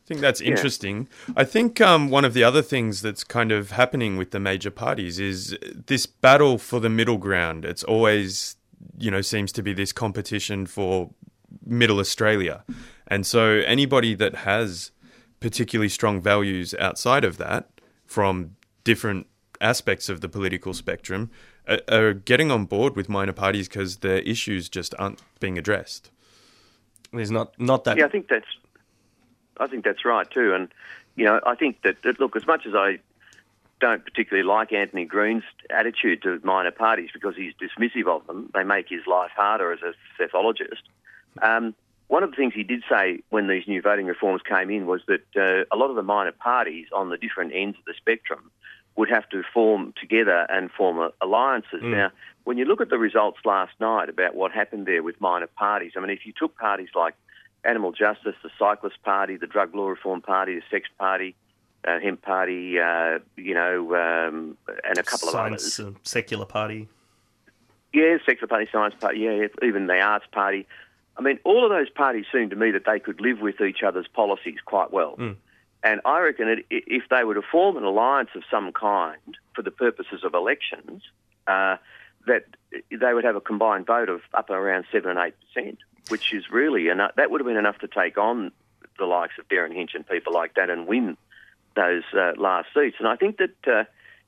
think that's interesting. I think um, one of the other things that's kind of happening with the major parties is this battle for the middle ground. It's always, you know, seems to be this competition for middle Australia. And so anybody that has particularly strong values outside of that from different aspects of the political spectrum are, are getting on board with minor parties because their issues just aren't being addressed. There's not not that Yeah, I think that's I think that's right too. And you know, I think that, that look, as much as I don't particularly like Anthony Green's attitude to minor parties because he's dismissive of them, they make his life harder as a psephologist. Um, one of the things he did say when these new voting reforms came in was that uh, a lot of the minor parties on the different ends of the spectrum would have to form together and form alliances. Mm. Now, when you look at the results last night about what happened there with minor parties, I mean, if you took parties like Animal Justice, the Cyclist Party, the Drug Law Reform Party, the Sex Party, uh, Hemp Party, uh, you know, um, and a couple Science, of others. uh, secular party. Yeah, Secular Party, Science Party, yeah, even the Arts Party. I mean, all of those parties seem to me that they could live with each other's policies quite well. Mm. And I reckon that i- if they were to form an alliance of some kind for the purposes of elections, uh, that they would have a combined vote of up around seven and eight percent, which is really enough. That would have been enough to take on the likes of Derryn Hinch and people like that and win those uh, last seats. And I think that uh,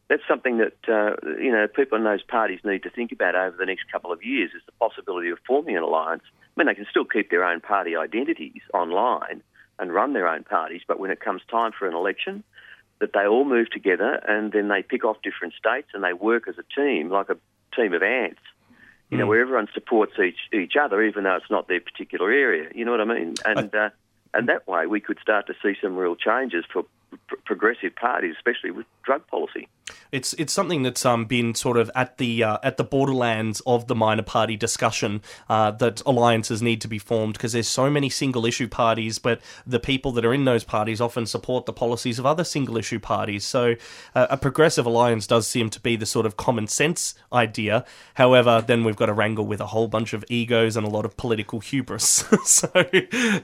that's something that uh, you know people in those parties need to think about over the next couple of years is the possibility of forming an alliance. I mean, they can still keep their own party identities online and run their own parties, but when it comes time for an election, that they all move together and then they pick off different states and they work as a team, like a team of ants. You know, Mm. where everyone supports each each other, even though it's not their particular area. You know what I mean? And uh, and that way, we could start to see some real changes for progressive parties, especially with drug policy. It's it's something that's um, been sort of at the uh, at the borderlands of the minor party discussion uh, that alliances need to be formed because there's so many single issue parties, but the people that are in those parties often support the policies of other single issue parties. So uh, a progressive alliance does seem to be the sort of common sense idea. However, then we've got to wrangle with a whole bunch of egos and a lot of political hubris. *laughs* so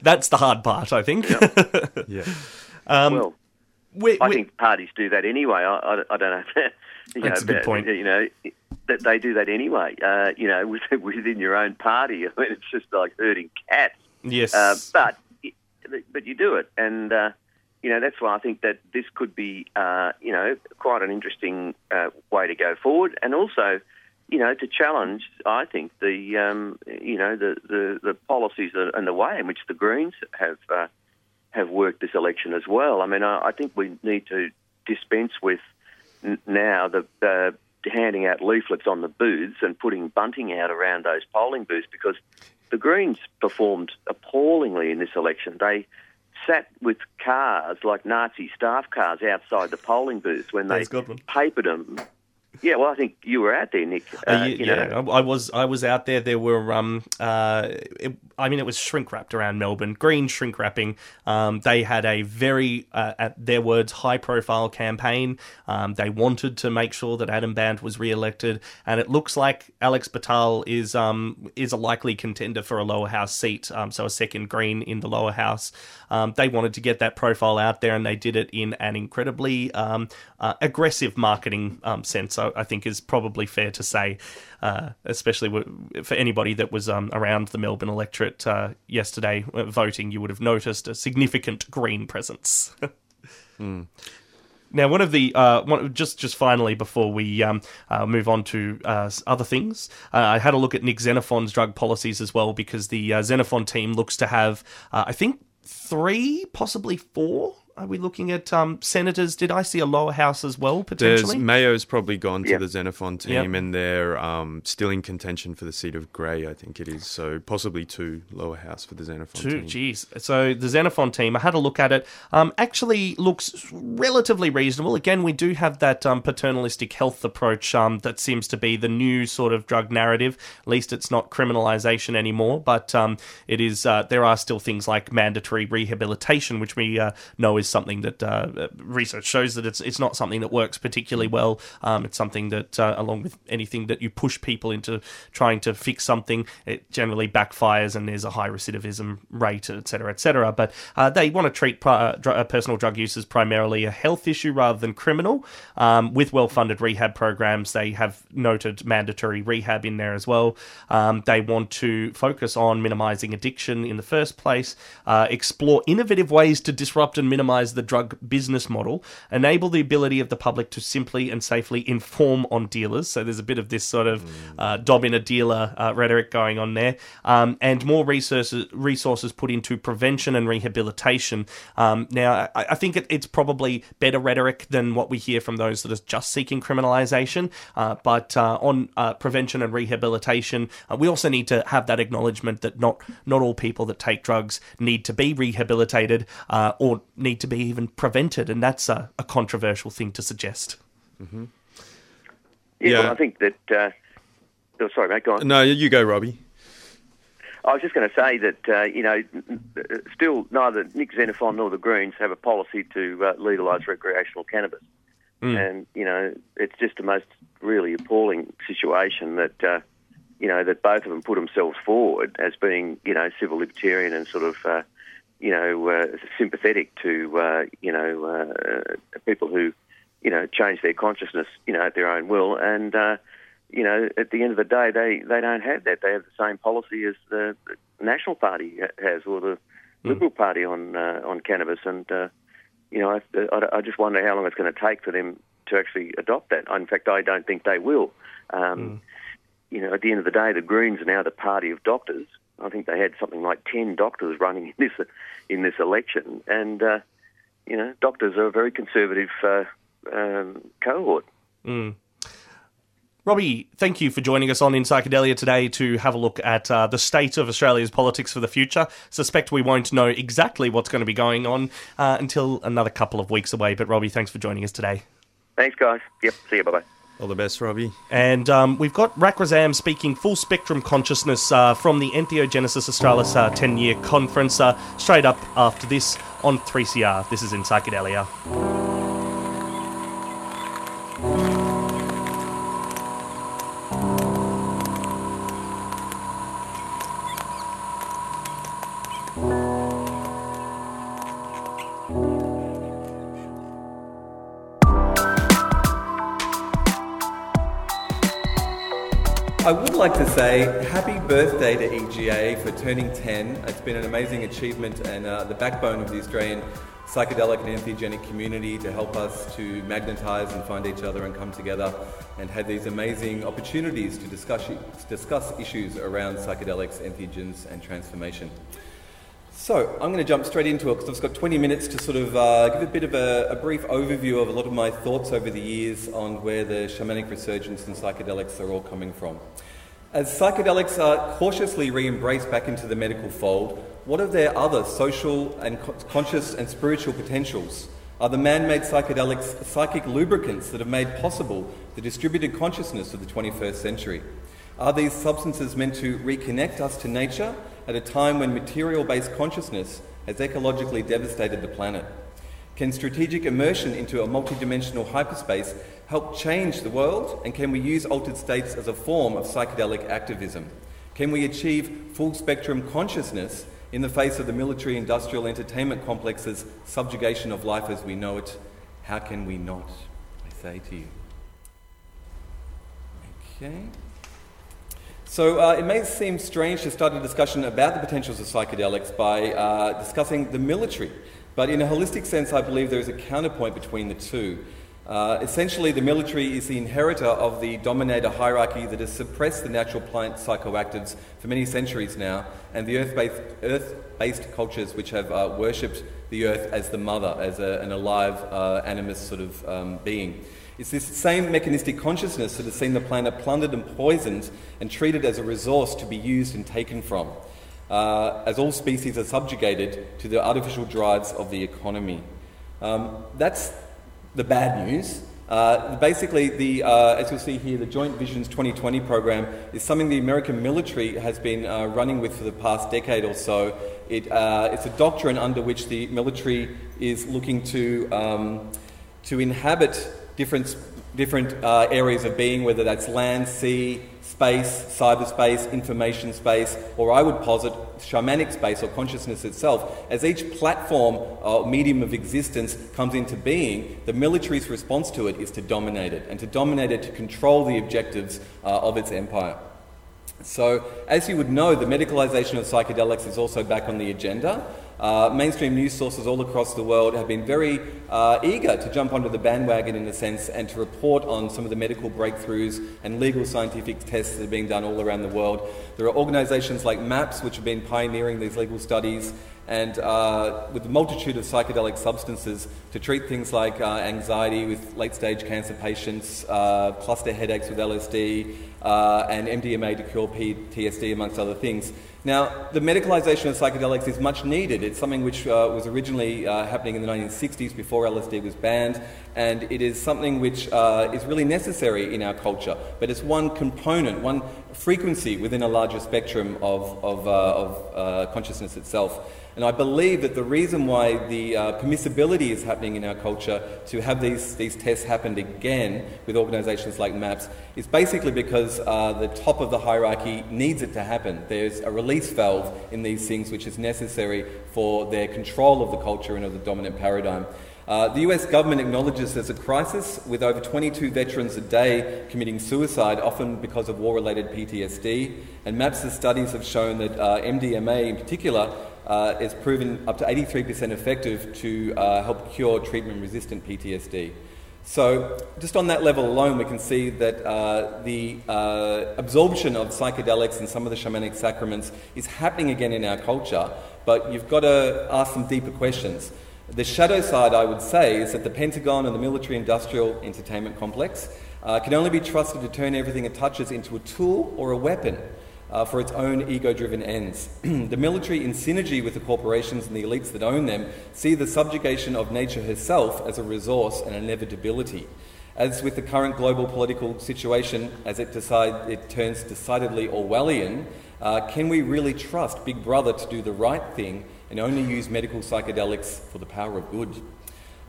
that's the hard part, I think. yeah. *laughs* Um, well, we- I we- think parties do that anyway. I, I, I don't know. *laughs* you That's know, a good point. You know, that they do that anyway. Uh, you know, *laughs* within, within your own party. *laughs* I mean, it's just like herding cats. Yes. Uh, but but you do it, and uh, you know that's why I think that this could be uh, you know quite an interesting uh, way to go forward, and also you know to challenge I think the um, you know the, the the policies and the way in which the Greens have uh, have worked this election as well. I mean, I, I think we need to dispense with n- now the, the handing out leaflets on the booths and putting bunting out around those polling booths because the Greens performed appallingly in this election. They sat with cars like Nazi staff cars outside the polling booths when they That's a good one. papered them. Yeah, well, I think you were out there, Nick. Uh, Uh, you yeah, know, I I was I was out there. There were um uh, it, I mean it was shrink wrapped around Melbourne, green shrink wrapping. Um, they had a very uh, at their words high profile campaign. Um, they wanted to make sure that Adam Bandt was re-elected, and it looks like Alex Bhathal is um is a likely contender for a lower house seat. Um, so a second Green in the lower house. Um, they wanted to get that profile out there, and they did it in an incredibly um, uh, aggressive marketing sense. I, I think is probably fair to say, uh, especially for anybody that was um, around the Melbourne electorate uh, yesterday uh, voting. You would have noticed a significant Green presence. *laughs* Now, one of the uh, one, just just finally before we um, uh, move on to uh, other things, uh, I had a look at Nick Xenophon's drug policies as well because the uh, Xenophon team looks to have, uh, I think, three, possibly four. Are we looking at um, senators? Did I see a lower house as well There's potentially? Mayo's probably gone to Yep. the Xenophon team, Yep. and they're um, still in contention for the seat of Grey, I think it is. So possibly two lower house for the Xenophon Two, team. geez. So the Xenophon team, I had a look at it. Um, actually looks relatively reasonable. Again, we do have that um, paternalistic health approach um, that seems to be the new sort of drug narrative. At least it's not criminalisation anymore, but um, it is. Uh, there are still things like mandatory rehabilitation, which we uh, know is something that uh, research shows that it's it's not something that works particularly well. Um, it's something that, uh, along with anything that you push people into trying to fix something, it generally backfires and there's a high recidivism rate, et cetera, et cetera. But uh, they want to treat pri- uh, dr- uh, personal drug use as primarily a health issue rather than criminal. Um, with well funded rehab programs, they have noted mandatory rehab in there as well. Um, they want to focus on minimizing addiction in the first place, uh, explore innovative ways to disrupt and minimize the drug business model, enable the ability of the public to simply and safely inform on dealers. So there's a bit of this sort of uh, dob in a dealer uh, rhetoric going on there, um, and more resources resources put into prevention and rehabilitation. Um, now, I, I think it, it's probably better rhetoric than what we hear from those that are just seeking criminalisation. Uh, but uh, on uh, prevention and rehabilitation, uh, we also need to have that acknowledgement that not not all people that take drugs need to be rehabilitated uh, or need to be even prevented, and that's a, a controversial thing to suggest. Mm-hmm. yeah, Yeah. Well, I think that. Uh, oh, sorry, mate. Go on. No, you go, Robbie. I was just going to say that uh, you know, n- n- still neither Nick Xenophon nor the Greens have a policy to uh, legalise recreational cannabis, and you know, it's just the most really appalling situation that uh, you know that both of them put themselves forward as being you know civil libertarian and sort of uh, you know uh, sympathetic to uh, you know uh, people who you know change their consciousness you know at their own will and. Uh, you know, at the end of the day, they, they don't have that. They have the same policy as the, National Party has or the Liberal Party on uh, on cannabis. And uh, you know, I, I, I just wonder how long it's going to take for them to actually adopt that. In fact, I don't think they will. Um, You know, at the end of the day, the Greens are now the party of doctors. I think they had something like ten doctors running in this in this election, and uh, you know, doctors are a very conservative uh, um, cohort. Mm. Robbie, thank you for joining us on In Psychedelia today to have a look at uh, the state of Australia's politics for the future. Suspect we won't know exactly what's going to be going on uh, until another couple of weeks away. But Robbie, thanks for joining us today. Thanks, guys. Yep. See you. Bye bye. All the best, Robbie. And um, we've got Rak Razam speaking full spectrum consciousness uh, from the Entheogenesis Australis uh, 10 year conference uh, straight up after this on 3CR. This is In Psychedelia. Say happy birthday to EGA for turning 10. It's been an amazing achievement and uh, the backbone of the Australian psychedelic and entheogenic community to help us to magnetize and find each other and come together and have these amazing opportunities to discuss, discuss issues around psychedelics, entheogens, and transformation. So I'm going to jump straight into it because I've got 20 minutes to sort of uh, give a bit of a, a, brief overview of a lot of my thoughts over the years on where the shamanic resurgence and psychedelics are all coming from. As psychedelics are cautiously re-embraced back into the medical fold, what are their other social and co- conscious and spiritual potentials? Are the man-made psychedelics psychic lubricants that have made possible the distributed consciousness of the 21st century? Are these substances meant to reconnect us to nature at a time when material based consciousness has ecologically devastated the planet? Can strategic immersion into a multidimensional hyperspace help change the world? And can we use altered states as a form of psychedelic activism? Can we achieve full spectrum consciousness in the face of the military industrial entertainment complex's subjugation of life as we know it? How can we not? I say to you. Okay. So uh, it may seem strange to start a discussion about the potentials of psychedelics by uh, discussing the military, but in a holistic sense, I believe there is a counterpoint between the two. Uh, essentially, the military is the inheritor of the dominator hierarchy that has suppressed the natural plant psychoactives for many centuries now, and the earth-based, earth-based cultures which have uh, worshipped the earth as the mother, as a, an alive, uh, animist sort of um, being. It's this same mechanistic consciousness that has seen the planet plundered and poisoned and treated as a resource to be used and taken from, uh, as all species are subjugated to the artificial drives of the economy. Um, that's the bad news. Uh, basically, the, uh, as you'll see here, the Joint Visions 2020 program is something the American military has been uh, running with for the past decade or so. It, uh, it's a doctrine under which the military is looking to, um, to inhabit different, different uh, areas of being, whether that's land, sea, space, cyberspace, information space, or I would posit shamanic space or consciousness itself. As each platform or medium of existence comes into being, the military's response to it is to dominate it, and to dominate it to control the objectives uh, of its empire. So, as you would know, the medicalization of psychedelics is also back on the agenda. Uh, mainstream news sources all across the world have been very uh, eager to jump onto the bandwagon in a sense and to report on some of the medical breakthroughs and legal scientific tests that are being done all around the world. There are organizations like MAPS which have been pioneering these legal studies and uh, with a multitude of psychedelic substances to treat things like uh, anxiety with late stage cancer patients, uh, cluster headaches with LSD, uh, and MDMA to cure PTSD, amongst other things. Now, the medicalisation of psychedelics is much needed. It's something which uh, was originally uh, happening in the 1960s before LSD was banned, and it is something which uh, is really necessary in our culture. But it's one component, one frequency within a larger spectrum of, of, uh, of uh, consciousness itself. And I believe that the reason why the uh, permissibility is happening in our culture to have these, these tests happen again with organisations like MAPS is basically because uh, the top of the hierarchy needs it to happen. There's a release valve in these things which is necessary for their control of the culture and of the dominant paradigm. Uh, the US government acknowledges there's a crisis with over 22 veterans a day committing suicide, often because of war related PTSD. And MAPS' studies have shown that uh, MDMA in particular uh, is proven up to 83% effective to uh, help cure treatment resistant PTSD. So, just on that level alone, we can see that uh, the uh, absorption of psychedelics and some of the shamanic sacraments is happening again in our culture, but you've got to ask some deeper questions. The shadow side, I would say, is that the Pentagon and the military industrial entertainment complex uh, can only be trusted to turn everything it touches into a tool or a weapon uh, for its own ego driven ends. *clears throat* the military, in synergy with the corporations and the elites that own them, see the subjugation of nature herself as a resource and inevitability. As with the current global political situation, as it, decide, it turns decidedly Orwellian, uh, can we really trust Big Brother to do the right thing and only use medical psychedelics for the power of good?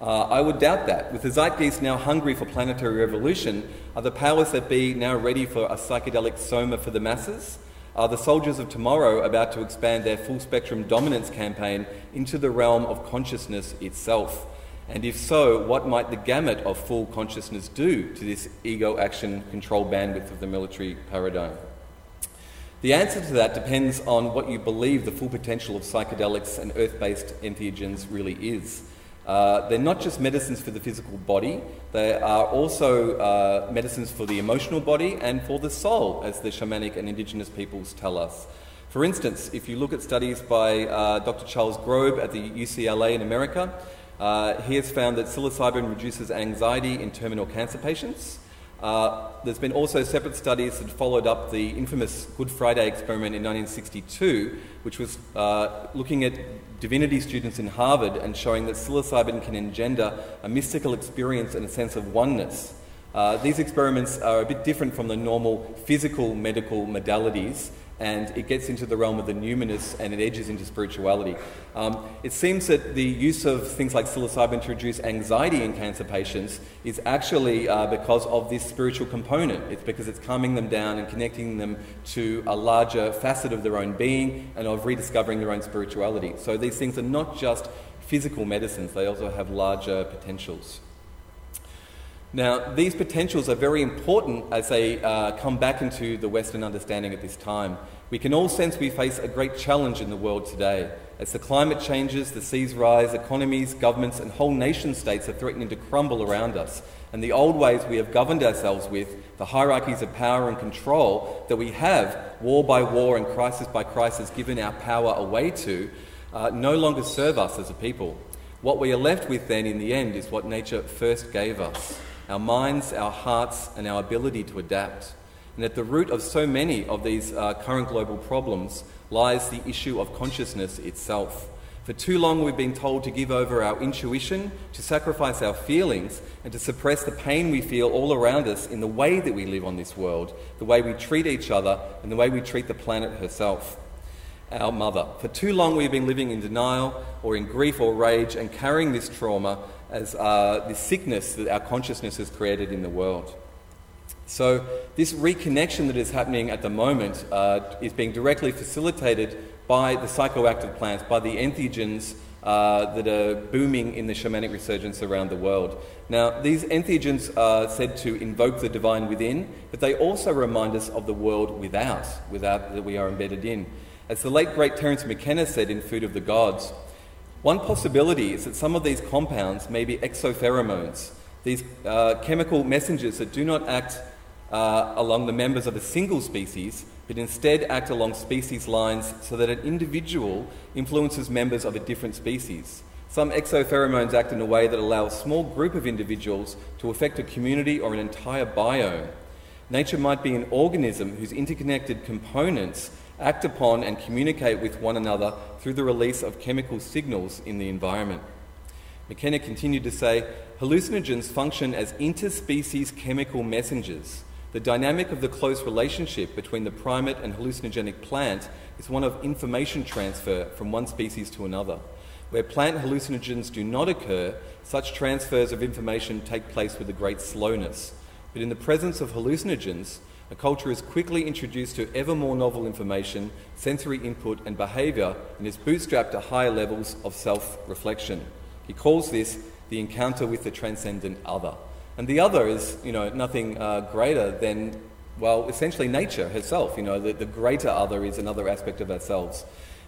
Uh, I would doubt that. With the zeitgeist now hungry for planetary revolution, are the powers that be now ready for a psychedelic soma for the masses? Are the soldiers of tomorrow about to expand their full spectrum dominance campaign into the realm of consciousness itself? And if so, what might the gamut of full consciousness do to this ego action control bandwidth of the military paradigm? The answer to that depends on what you believe the full potential of psychedelics and earth based entheogens really is. Uh, they're not just medicines for the physical body, they are also uh, medicines for the emotional body and for the soul, as the shamanic and indigenous peoples tell us. For instance, if you look at studies by uh, Dr. Charles Grob at the UCLA in America, uh, he has found that psilocybin reduces anxiety in terminal cancer patients. Uh, there's been also separate studies that followed up the infamous Good Friday experiment in 1962, which was uh, looking at divinity students in Harvard and showing that psilocybin can engender a mystical experience and a sense of oneness. Uh, these experiments are a bit different from the normal physical medical modalities and it gets into the realm of the numinous and it edges into spirituality. Um, it seems that the use of things like psilocybin to reduce anxiety in cancer patients is actually uh, because of this spiritual component. It's because it's calming them down and connecting them to a larger facet of their own being and of rediscovering their own spirituality. So these things are not just physical medicines, they also have larger potentials. Now, these potentials are very important as they uh, come back into the Western understanding at this time. We can all sense we face a great challenge in the world today. As the climate changes, the seas rise, economies, governments, and whole nation states are threatening to crumble around us. And the old ways we have governed ourselves with, the hierarchies of power and control that we have, war by war and crisis by crisis, given our power away to, uh, no longer serve us as a people. What we are left with then, in the end, is what nature first gave us our minds, our hearts, and our ability to adapt. And at the root of so many of these uh, current global problems lies the issue of consciousness itself. For too long, we've been told to give over our intuition, to sacrifice our feelings, and to suppress the pain we feel all around us in the way that we live on this world, the way we treat each other, and the way we treat the planet herself, our mother. For too long, we've been living in denial or in grief or rage and carrying this trauma as uh, the sickness that our consciousness has created in the world. So, this reconnection that is happening at the moment uh, is being directly facilitated by the psychoactive plants, by the entheogens uh, that are booming in the shamanic resurgence around the world. Now, these entheogens are said to invoke the divine within, but they also remind us of the world without, without that we are embedded in. As the late great Terence McKenna said in Food of the Gods, one possibility is that some of these compounds may be exopheromones, these uh, chemical messengers that do not act uh, along the members of a single species, but instead act along species lines so that an individual influences members of a different species. Some exopheromones act in a way that allows a small group of individuals to affect a community or an entire biome. Nature might be an organism whose interconnected components act upon and communicate with one another through the release of chemical signals in the environment. McKenna continued to say hallucinogens function as interspecies chemical messengers. The dynamic of the close relationship between the primate and hallucinogenic plant is one of information transfer from one species to another. Where plant hallucinogens do not occur, such transfers of information take place with a great slowness. But in the presence of hallucinogens, a culture is quickly introduced to ever more novel information, sensory input, and behaviour, and is bootstrapped to higher levels of self reflection. He calls this the encounter with the transcendent other. And the other is, you know, nothing uh, greater than, well, essentially nature herself. You know, the, the greater other is another aspect of ourselves.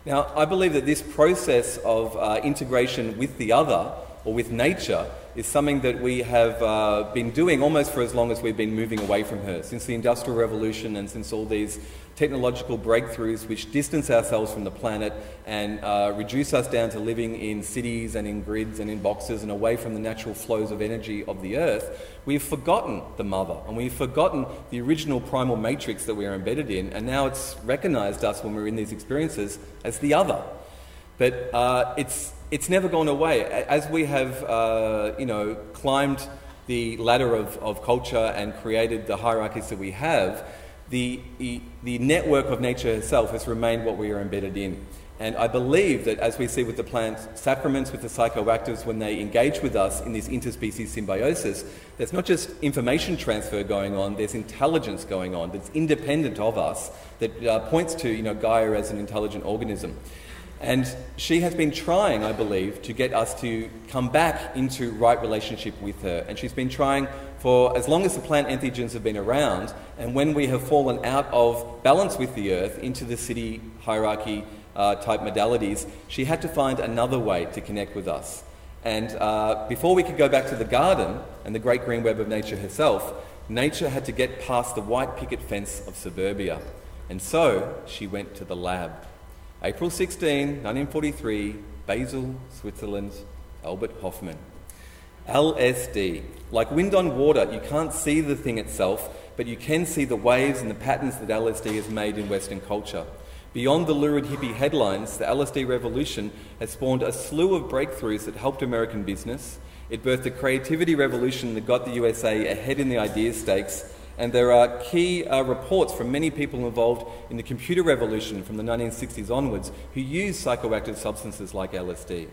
Now, I believe that this process of uh, integration with the other or with nature is something that we have uh, been doing almost for as long as we've been moving away from her, since the Industrial Revolution and since all these technological breakthroughs which distance ourselves from the planet and uh, reduce us down to living in cities and in grids and in boxes and away from the natural flows of energy of the earth, we've forgotten the mother and we've forgotten the original primal matrix that we are embedded in, and now it's recognized us when we're in these experiences as the other. But uh, it's it's never gone away. As we have, uh, you know, climbed the ladder of, of culture and created the hierarchies that we have, the, the network of nature itself has remained what we are embedded in. And I believe that as we see with the plant sacraments, with the psychoactives, when they engage with us in this interspecies symbiosis, there's not just information transfer going on, there's intelligence going on that's independent of us, that uh, points to you know, Gaia as an intelligent organism. And she has been trying, I believe, to get us to come back into right relationship with her. And she's been trying for as long as the plant entheogens have been around, and when we have fallen out of balance with the earth into the city hierarchy uh, type modalities, she had to find another way to connect with us. And uh, before we could go back to the garden and the great green web of nature herself, nature had to get past the white picket fence of suburbia. And so she went to the lab. April 16, 1943, Basel, Switzerland, Albert Hofmann. LSD. Like wind on water, you can't see the thing itself, but you can see the waves and the patterns that LSD has made in Western culture. Beyond the lurid hippie headlines, the LSD revolution has spawned a slew of breakthroughs that helped American business. It birthed a creativity revolution that got the USA ahead in the idea stakes. And there are key uh, reports from many people involved in the computer revolution from the 1960s onwards who used psychoactive substances like LSD.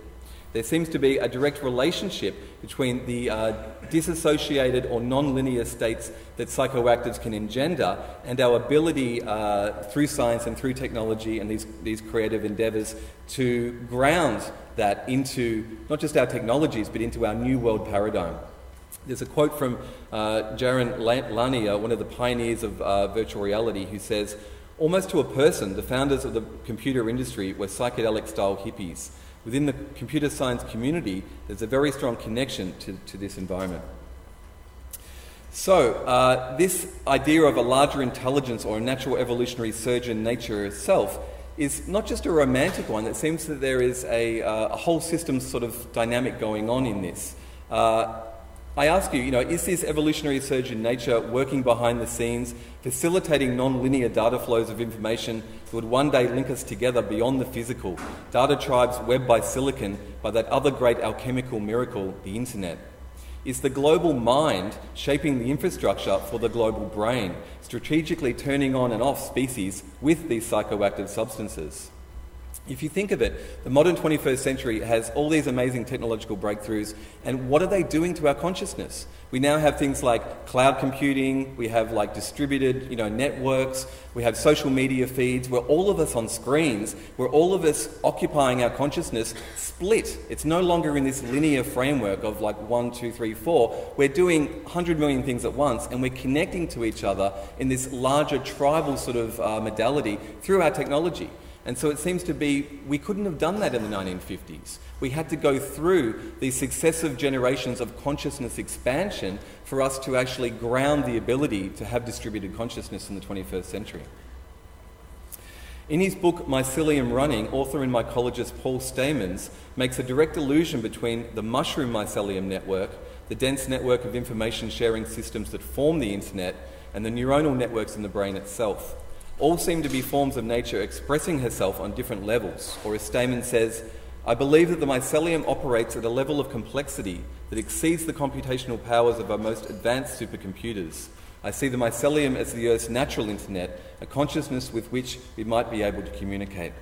There seems to be a direct relationship between the uh, disassociated or non-linear states that psychoactives can engender and our ability uh, through science and through technology and these, these creative endeavours to ground that into not just our technologies but into our new world paradigm. There's a quote from uh, Jaron Lanier, one of the pioneers of uh, virtual reality, who says, Almost to a person, the founders of the computer industry were psychedelic style hippies within the computer science community, there's a very strong connection to, to this environment. So, uh, this idea of a larger intelligence or a natural evolutionary surge in nature itself is not just a romantic one. It seems that there is a, uh, a whole system sort of dynamic going on in this. Uh, I ask you, you know, is this evolutionary surge in nature working behind the scenes, facilitating non-linear data flows of information that would one day link us together beyond the physical, data tribes webbed by silicon by that other great alchemical miracle, the internet? Is the global mind shaping the infrastructure for the global brain, strategically turning on and off species with these psychoactive substances? If you think of it, the modern 21st century has all these amazing technological breakthroughs, and what are they doing to our consciousness? We now have things like cloud computing, we have like distributed, you know, networks, we have social media feeds, we're all of us on screens, we're all of us occupying our consciousness split. It's no longer in this linear framework of like one, two, three, four. We're doing 100 million things at once, and we're connecting to each other in this larger tribal sort of uh, modality through our technology. And so it seems to be we couldn't have done that in the 1950s. We had to go through these successive generations of consciousness expansion for us to actually ground the ability to have distributed consciousness in the 21st century. In his book Mycelium Running, author and mycologist Paul Stamets makes a direct allusion between the mushroom mycelium network, the dense network of information sharing systems that form the internet, and the neuronal networks in the brain itself all seem to be forms of nature expressing herself on different levels. Or as Stamets says, I believe that the mycelium operates at a level of complexity that exceeds the computational powers of our most advanced supercomputers. I see the mycelium as the Earth's natural internet, a consciousness with which we might be able to communicate.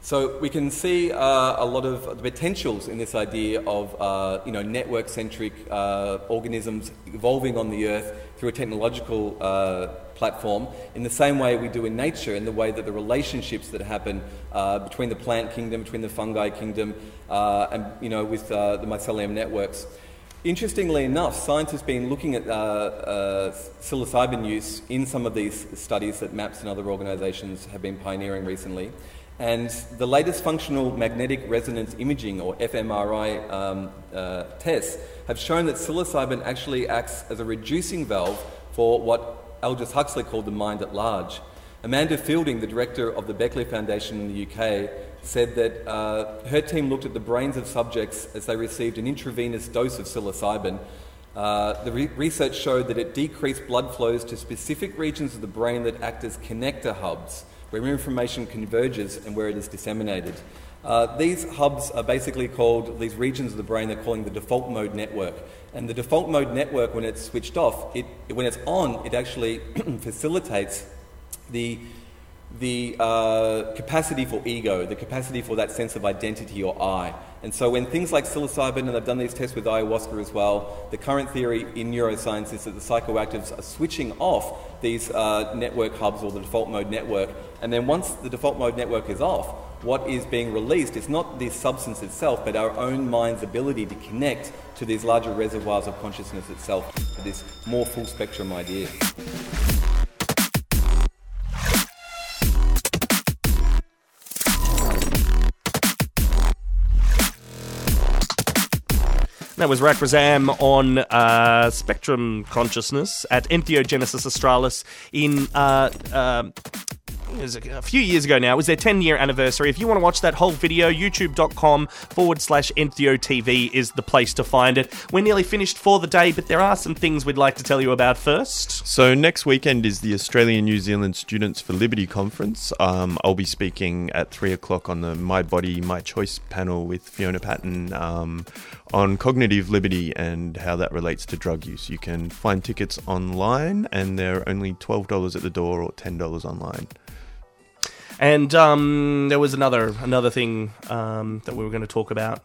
So we can see uh, a lot of potentials in this idea of uh, you know, network-centric uh, organisms evolving on the Earth through a technological uh, platform in the same way we do in nature, in the way that the relationships that happen uh, between the plant kingdom, between the fungi kingdom, uh, and you know, with uh, the mycelium networks. Interestingly enough, science has been looking at uh, uh, psilocybin use in some of these studies that MAPS and other organisations have been pioneering recently. And the latest functional magnetic resonance imaging, or fMRI, um, uh, tests have shown that psilocybin actually acts as a reducing valve for what Aldous Huxley called the mind at large. Amanda Feilding, the director of the Beckley Foundation in the UK, said that uh, her team looked at the brains of subjects as they received an intravenous dose of psilocybin. Uh, the re- research showed that it decreased blood flows to specific regions of the brain that act as connector hubs, where information converges and where it is disseminated. Uh, these hubs are basically called, these regions of the brain, they're calling the default mode network. And the default mode network, when it's switched off, it, when it's on, it actually *clears throat* facilitates the, the uh, capacity for ego, the capacity for that sense of identity or I. And so when things like psilocybin, and I've done these tests with ayahuasca as well, the current theory in neuroscience is that the psychoactives are switching off these uh, network hubs or the default mode network. And then once the default mode network is off, what is being released is not the substance itself, but our own mind's ability to connect to these larger reservoirs of consciousness itself, this more full spectrum idea. That was Rak Razam on uh, Spectrum Consciousness at Entheogenesis Australis in. Uh, uh, it was a few years ago now. It was their 10 year anniversary. If you want to watch that whole video, youtube.com forward slash Entheo TV is the place to find it. We're nearly finished for the day, but there are some things we'd like to tell you about first. So next weekend is the Australian New Zealand Students for Liberty conference. Um, I'll be speaking at three o'clock on the My Body My Choice panel with Fiona Patten um, on cognitive liberty and how that relates to drug use. You can find tickets online, and they're only twelve dollars at the door or ten dollars online. And um, there was another another thing um, that we were going to talk about.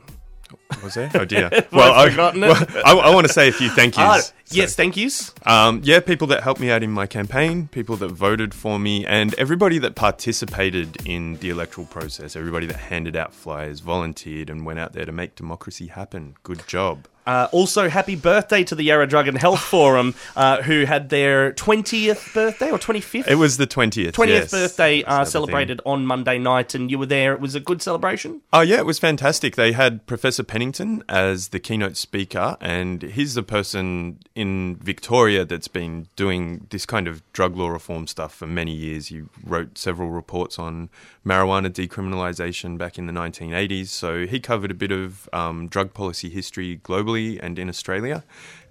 Was there? Oh dear. *laughs* well, I, I've forgotten it. well, I, I want to say a few thank yous. Ah, yes, thank yous. Um, yeah, people that helped me out in my campaign, people that voted for me, and everybody that participated in the electoral process. Everybody that handed out flyers, volunteered, and went out there to make democracy happen. Good job. Uh, also, happy birthday to the Yarra Drug and Health Forum, uh, who had their 20th birthday or 25th? It was the 20th. 20th yes. birthday uh, celebrated on Monday night, and you were there. It was a good celebration. Oh yeah, it was fantastic. They had Professor Penington as the keynote speaker, and he's the person in Victoria that's been doing this kind of drug law reform stuff for many years. He wrote several reports on marijuana decriminalisation back in the 1980s, so he covered a bit of um, drug policy history globally and in Australia.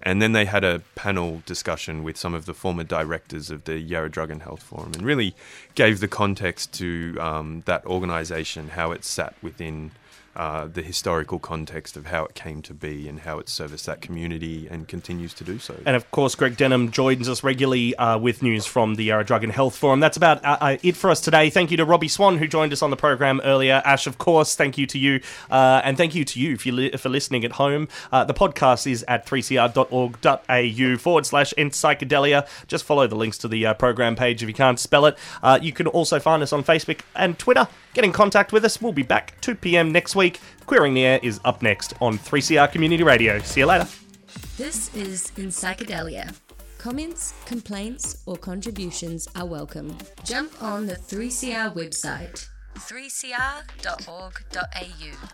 And then they had a panel discussion with some of the former directors of the Yarra Drug and Health Forum, and really gave the context to um, that organisation, how it sat within uh, the historical context of how it came to be and how it serviced that community and continues to do so. And of course, Greg Denham joins us regularly uh, with news from the Yarra Drug and Health Forum. That's about uh, uh, it for us today. Thank you to Robbie Swan, who joined us on the program earlier. Ash, of course, thank you to you. Uh, and thank you to you you li- for listening at home. Uh, the podcast is at 3cr.org.au forward slash psychedelia. Just follow the links to the uh, program page if you can't spell it. Uh, you can also find us on Facebook and Twitter. Get in contact with us. We'll be back 2 p.m. next week. Queering the Air is up next on 3CR Community Radio. See you later. This is In Psychedelia. Comments, complaints, or contributions are welcome. Jump on the 3CR website, 3cr.org.au,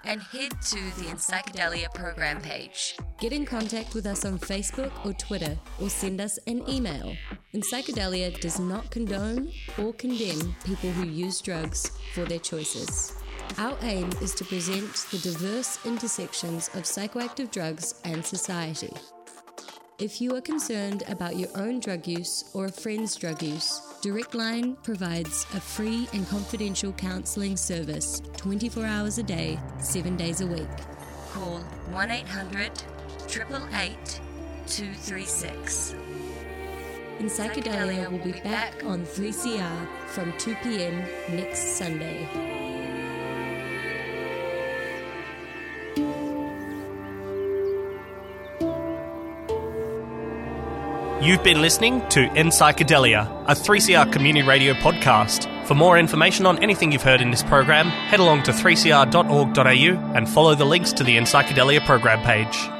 and head to the Psychedelia program page. Get in contact with us on Facebook or Twitter, or send us an email. Psychedelia does not condone or condemn people who use drugs for their choices. Our aim is to present the diverse intersections of psychoactive drugs and society. If you are concerned about your own drug use or a friend's drug use, Direct Line provides a free and confidential counselling service 24 hours a day, 7 days a week. Call 1 800 888 236. In Psychedelia will be back on 3CR from 2 pm next Sunday. You've been listening to In Psychedelia, a 3CR community radio podcast. For more information on anything you've heard in this program, head along to 3cr.org.au and follow the links to the In Psychedelia program page.